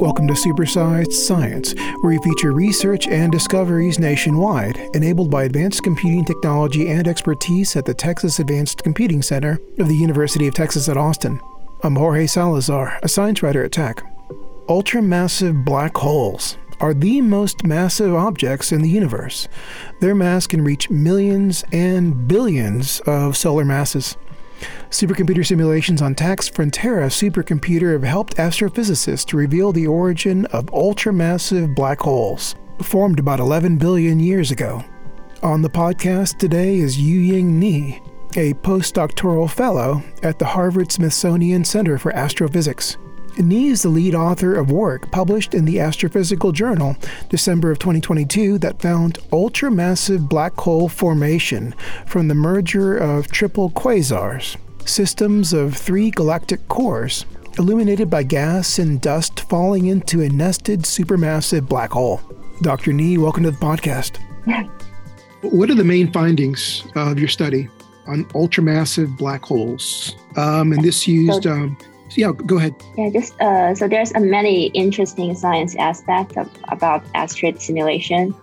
Welcome to Supersized Science, where we feature research and discoveries nationwide enabled by advanced computing technology and expertise at the Texas Advanced Computing Center of the University of Texas at Austin. I'm Jorge Salazar, a science writer at TACC. Ultramassive black holes are the most massive objects in the universe. Their mass can reach millions and billions of solar masses. Supercomputer simulations on TACC's Frontera supercomputer have helped astrophysicists to reveal the origin of ultramassive black holes, formed about 11 billion years ago. On the podcast today is Yueying Ni, a postdoctoral fellow at the Harvard Smithsonian Center for Astrophysics. Ni is the lead author of work published in the Astrophysical Journal, December of 2022, that found ultramassive black hole formation from the merger of triple quasars, systems of three galactic cores, illuminated by gas and dust falling into a nested supermassive black hole. Dr. Ni, welcome to the podcast. what are the main findings of your study on ultramassive black holes? Um, and this used um, yeah, go ahead. Yeah, just uh, so there's a many interesting science aspects of, about Astrid simulation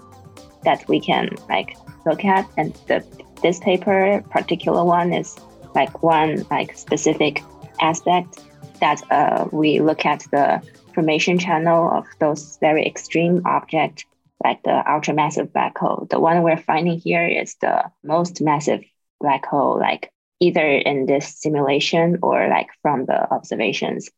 that we can like look at, and the, this paper, particular one, is like one like specific aspect that uh, we look at the formation channel of those very extreme objects like the ultramassive black hole. The one we're finding here is the most massive black hole, like either in this simulation or like from the observations.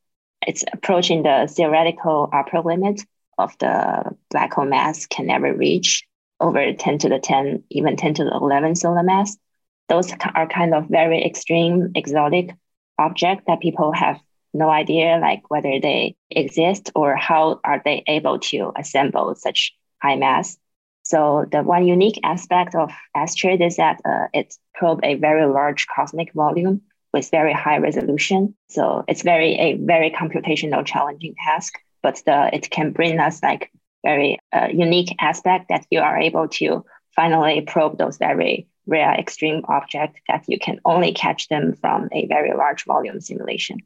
It's approaching the theoretical upper limit of the black hole mass can never reach over 10 to the 10, even 10 to the 11 solar mass. Those are kind of very extreme, exotic objects that people have no idea like whether they exist or how are they able to assemble such high mass. So the one unique aspect of Astrid is that uh, it probes a very large cosmic volume with very high resolution. So it's very a very computational challenging task, but the, it can bring us like very uh, unique aspect that you are able to finally probe those very rare extreme objects that you can only catch them from a very large volume simulation.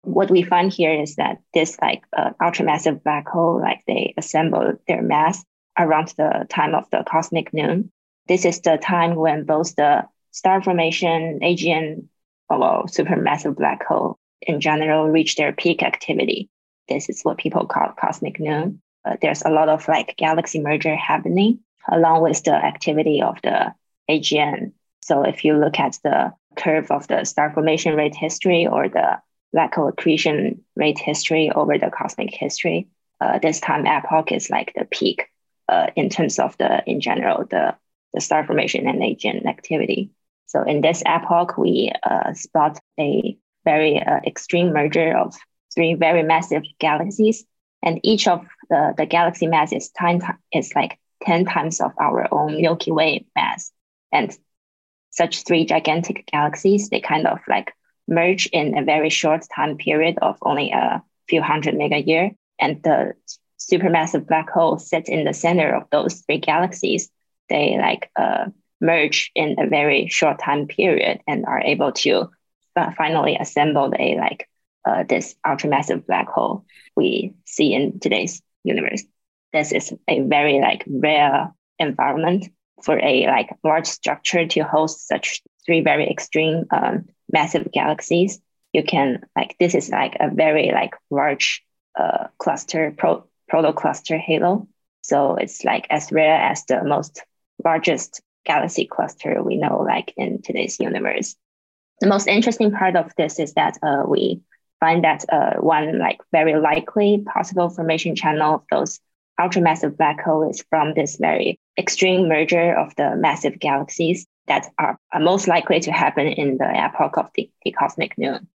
What we find here is that this like uh, ultramassive black hole, like they assemble their mass around the time of the cosmic noon. This is the time when both the star formation, AGN, or supermassive black hole in general reach their peak activity. This is what people call cosmic noon. Uh, there's a lot of like galaxy merger happening along with the activity of the AGN. So if you look at the curve of the star formation rate history or the black hole accretion rate history over the cosmic history, uh, this time epoch is like the peak uh, in terms of the, in general, the, the star formation and AGN activity. So in this epoch, we uh, spot a very uh, extreme merger of three very massive galaxies, and each of the, the galaxy mass is, time, is like 10 times of our own Milky Way mass. And such three gigantic galaxies, they kind of like merge in a very short time period of only a few hundred mega year. And the supermassive black hole sits in the center of those three galaxies, they like uh, merge in a very short time period and are able to uh, finally assemble a like uh, this ultramassive black hole we see in today's universe. This is a very like rare environment for a like large structure to host such three very extreme um, massive galaxies. You can like this is like a very like large uh, cluster pro protocluster halo. So it's like as rare as the most largest galaxy cluster we know, like in today's universe. The most interesting part of this is that uh, we find that uh, one like very likely possible formation channel of those ultramassive black holes is from this very extreme merger of the massive galaxies that are, are most likely to happen in the epoch of the, the cosmic noon.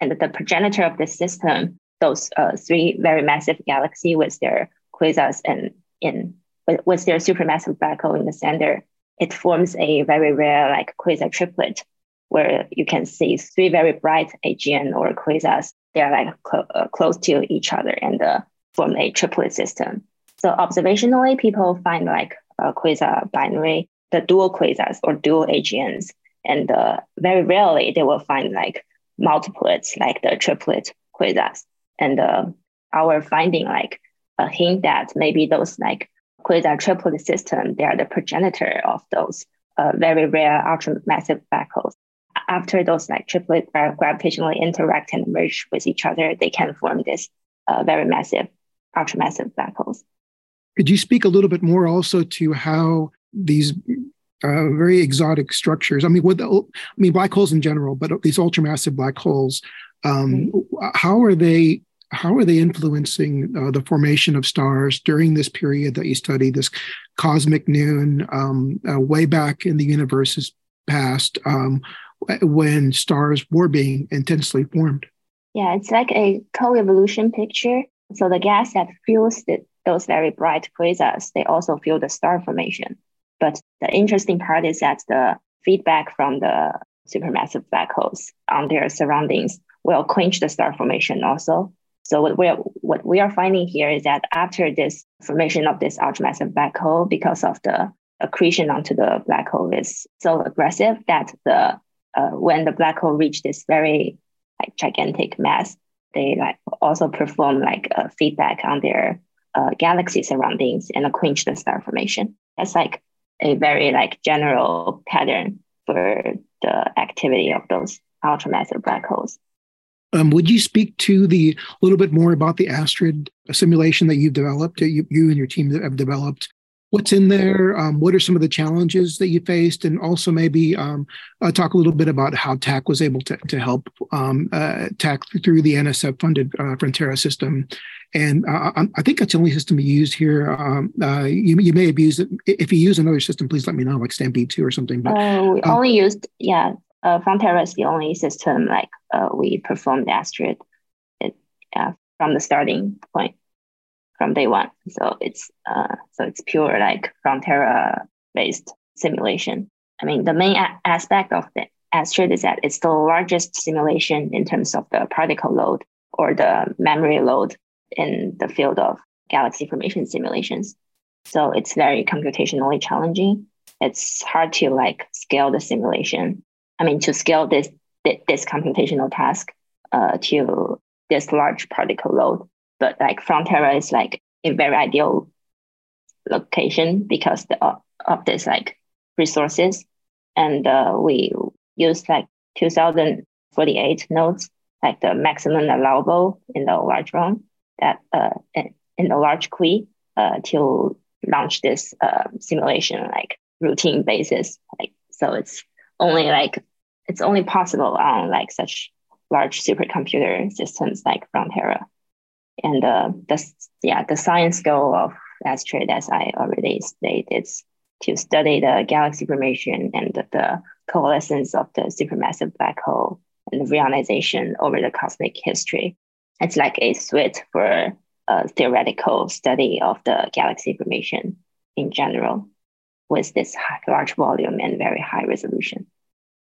And the progenitor of this system those uh, three very massive galaxy with their quasars and in with, their supermassive black hole in the center, it forms a very rare like quasar triplet where you can see three very bright AGN or quasars. They are like uh, close to each other and uh, form a triplet system. So observationally, people find like a quasar binary, the dual quasars or dual AGNs, and uh, very rarely they will find like multiplets like the triplet quasars. And uh, our finding like a hint that maybe those like quasar triplet system, they are the progenitor of those uh, very rare ultramassive black holes. After those like triplet gravitationally interact and merge with each other, they can form this uh, very massive, ultramassive black holes. Could you speak a little bit more also to how these uh, very exotic structures. I mean, with I mean black holes in general, but these ultramassive black holes. Um, mm-hmm. How are they? How are they influencing uh, the formation of stars during this period that you study, this cosmic noon, um, uh, way back in the universe's past, um, when stars were being intensely formed? Yeah, it's like a co-evolution picture. So the gas that fuels the, those very bright quasars, they also fuel the star formation. But the interesting part is that the feedback from the supermassive black holes on their surroundings will quench the star formation also. So what we are, what we are finding here is that after this formation of this ultramassive black hole, because of the accretion onto the black hole is so aggressive that the uh, when the black hole reach this very like gigantic mass, they like also perform like a feedback on their uh, galaxy surroundings and quench the star formation. That's like a very like general pattern for the activity of those ultramassive black holes. Um, would you speak to the a little bit more about the Astrid simulation that you've developed, you, you and your team have developed? What's in there? Um, what are some of the challenges that you faced? And also maybe um, uh, talk a little bit about how TACC was able to, to help um, uh, TACC through the NSF funded uh, Frontera system and uh, I think that's the only system you used here. Um, uh, you, you may have used it. If you use another system, please let me know, like Stampede 2 or something. But, uh, we uh, only used, yeah, uh, Frontera is the only system like uh, we performed Astrid it, uh, from the starting point, from day one. So it's uh, so it's pure like Frontera based simulation. I mean, the main a- aspect of the Astrid is that it's the largest simulation in terms of the particle load or the memory load in the field of galaxy formation simulations. So it's very computationally challenging. It's hard to like scale the simulation. I mean, to scale this this computational task uh, to this large particle load. But like Frontera is like a very ideal location because the, of this like resources, and uh, we use like 2048 nodes, like the maximum allowable in the large ROM that uh, in the large queue uh, to launch this uh, simulation like routine basis. Like so, it's only like it's only possible on like such large supercomputer systems like Frontera. And uh, the yeah the science goal of Astrid, as I already stated, is to study the galaxy formation and the, the coalescence of the supermassive black hole and the reionization over the cosmic history it's like a suite for a theoretical study of the galaxy formation in general with this large volume and very high resolution.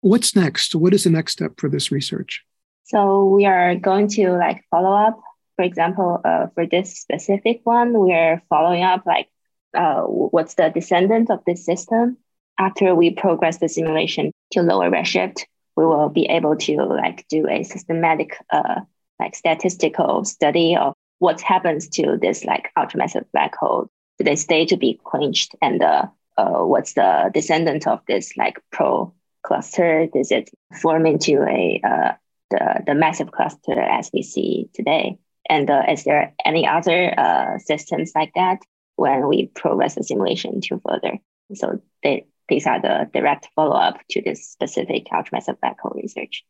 What's next? What is the next step for this research? So we are going to like follow up. For example, uh, for this specific one, we are following up like uh, what's the descendant of this system. After we progress the simulation to lower redshift, we will be able to like do a systematic uh, like statistical study of what happens to this like ultramassive black hole. Do they stay to be quenched? And uh, uh, what's the descendant of this like pro cluster? Does it form into a uh, the, the massive cluster as we see today? And uh, is there any other uh, systems like that when we progress the simulation to further? So they, these are the direct follow up to this specific ultramassive black hole research.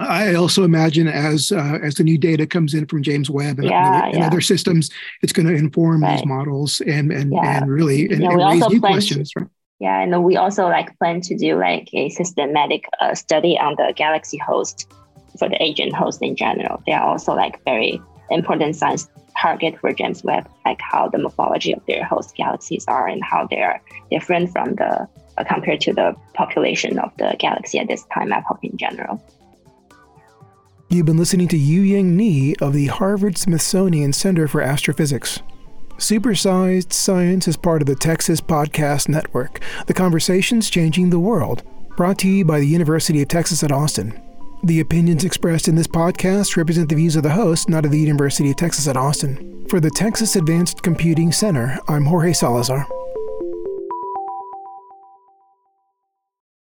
I also imagine as uh, as the new data comes in from James Webb and, yeah, other, and yeah. other, systems, it's going to inform right. these models and and, yeah. and really and, and raise new questions. To, right? Yeah, and we also like plan to do like a systematic uh, study on the galaxy host for the AGN host in general. They are also like very important science target for James Webb, like how the morphology of their host galaxies are and how they are different from the uh, compared to the population of the galaxy at this time epoch in general. You've been listening to Yueying Ni of the Harvard Smithsonian Center for Astrophysics. Supersized Science is part of the Texas Podcast Network, the conversations changing the world, brought to you by the University of Texas at Austin. The opinions expressed in this podcast represent the views of the host, not of the University of Texas at Austin. For the Texas Advanced Computing Center, I'm Jorge Salazar.